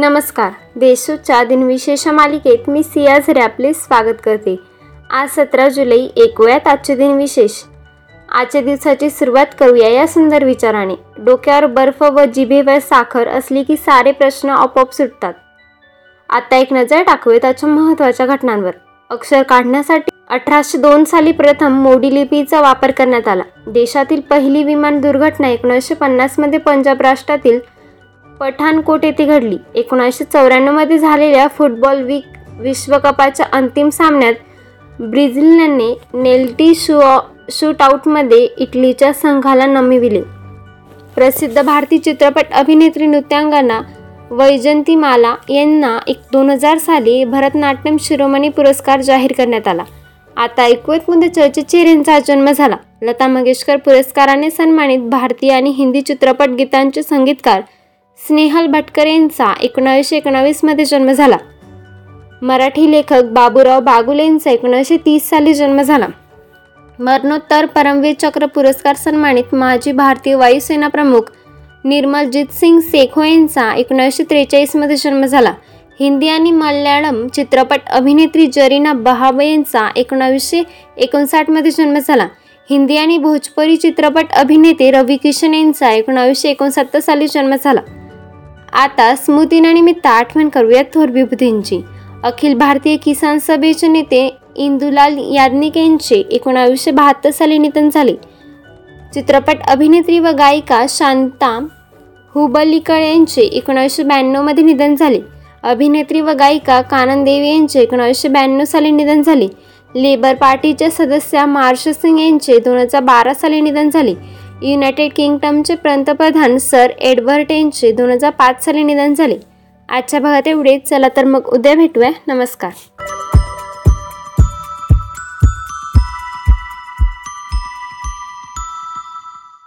नमस्कार. देशूच्या दिनविशेष मालिकेत मी सिया झरे आपले स्वागत करते. आज सतरा जुलै ऐकूयात आजचे दिनविशेष. आजच्या दिवसाची सुरुवात करूया या सुंदर विचाराने. डोक्यावर बर्फ व जिभेवर साखर असली की सारे प्रश्न आपोआप सुटतात. आता एक नजर टाकूया त्याच्या महत्त्वाच्या घटनांवर. अक्षर काढण्यासाठी अठराशे दोन साली प्रथम मोडी लिपीचा वापर करण्यात आला. देशातील पहिली विमान दुर्घटना एकोणीसशे पन्नासमध्ये पंजाब राष्ट्रातील पठाणकोट येथे घडली. एकोणीसशे चौऱ्याण्णवमध्ये झालेल्या फुटबॉल विक विश्वकपाच्या अंतिम सामन्यात ब्रिझिलने नेल्टी शू शूटआउटमध्ये इटलीच्या संघाला नमविले प्रसिद्ध भारतीय चित्रपट अभिनेत्री नृत्यांगना वैजंतीमाला यांना एक दोन हजार साली भरतनाट्यम शिरोमणी पुरस्कार जाहीर करण्यात आला. आता मध्ये चर्चेत यांचा जन्म झाला. लता मंगेशकर पुरस्काराने सन्मानित भारतीय आणि हिंदी चित्रपट गीतांचे संगीतकार स्नेहल भटकर यांचा एकोणावीसशे एकोणावीसमध्ये जन्म झाला. मराठी लेखक बाबूराव बागुले यांचा एकोणीसशे तीस साली जन्म झाला. मरणोत्तर परमवीर चक्र पुरस्कार सन्मानित माजी भारतीय वायुसेना प्रमुख निर्मलजीत सिंग सेखो यांचा एकोणीसशे त्रेचाळीसमध्ये जन्म झाला. हिंदी आणि मल्याळम चित्रपट अभिनेत्री जरीना बहाब यांचा एकोणावीसशे एकोणसाठमध्ये जन्म झाला. हिंदी आणि भोजपुरी चित्रपट अभिनेते रवी किशन यांचा एकोणावीसशे एकोणसत्तर साली जन्म झाला. आता स्मृतीनिमित्त आठवण करूया थोर विभूतींची. अखिल भारतीय किसान सभेचे नेते इंदुलाल याज्ञिक यांचे एकोणावीसशे बहात्तर साली निधन झाले. चित्रपट अभिनेत्री व गायिका शांता हुबलीकर यांचे एकोणावीसशे ब्याण्णवमध्ये निधन झाले. अभिनेत्री व गायिका कानन देवी यांचे एकोणावीसशे ब्याण्णव साली निधन झाले. लेबर पार्टीच्या सदस्या मार्श सिंग यांचे दोन हजार बारा साली निधन झाले. युनायटेड किंगडमचे पंतप्रधान सर एडवर्ड यांचे दोन हजार पाच साली निधन झाले. आजच्या भागात एवढेच. चला तर मग उद्या भेटूया. नमस्कार.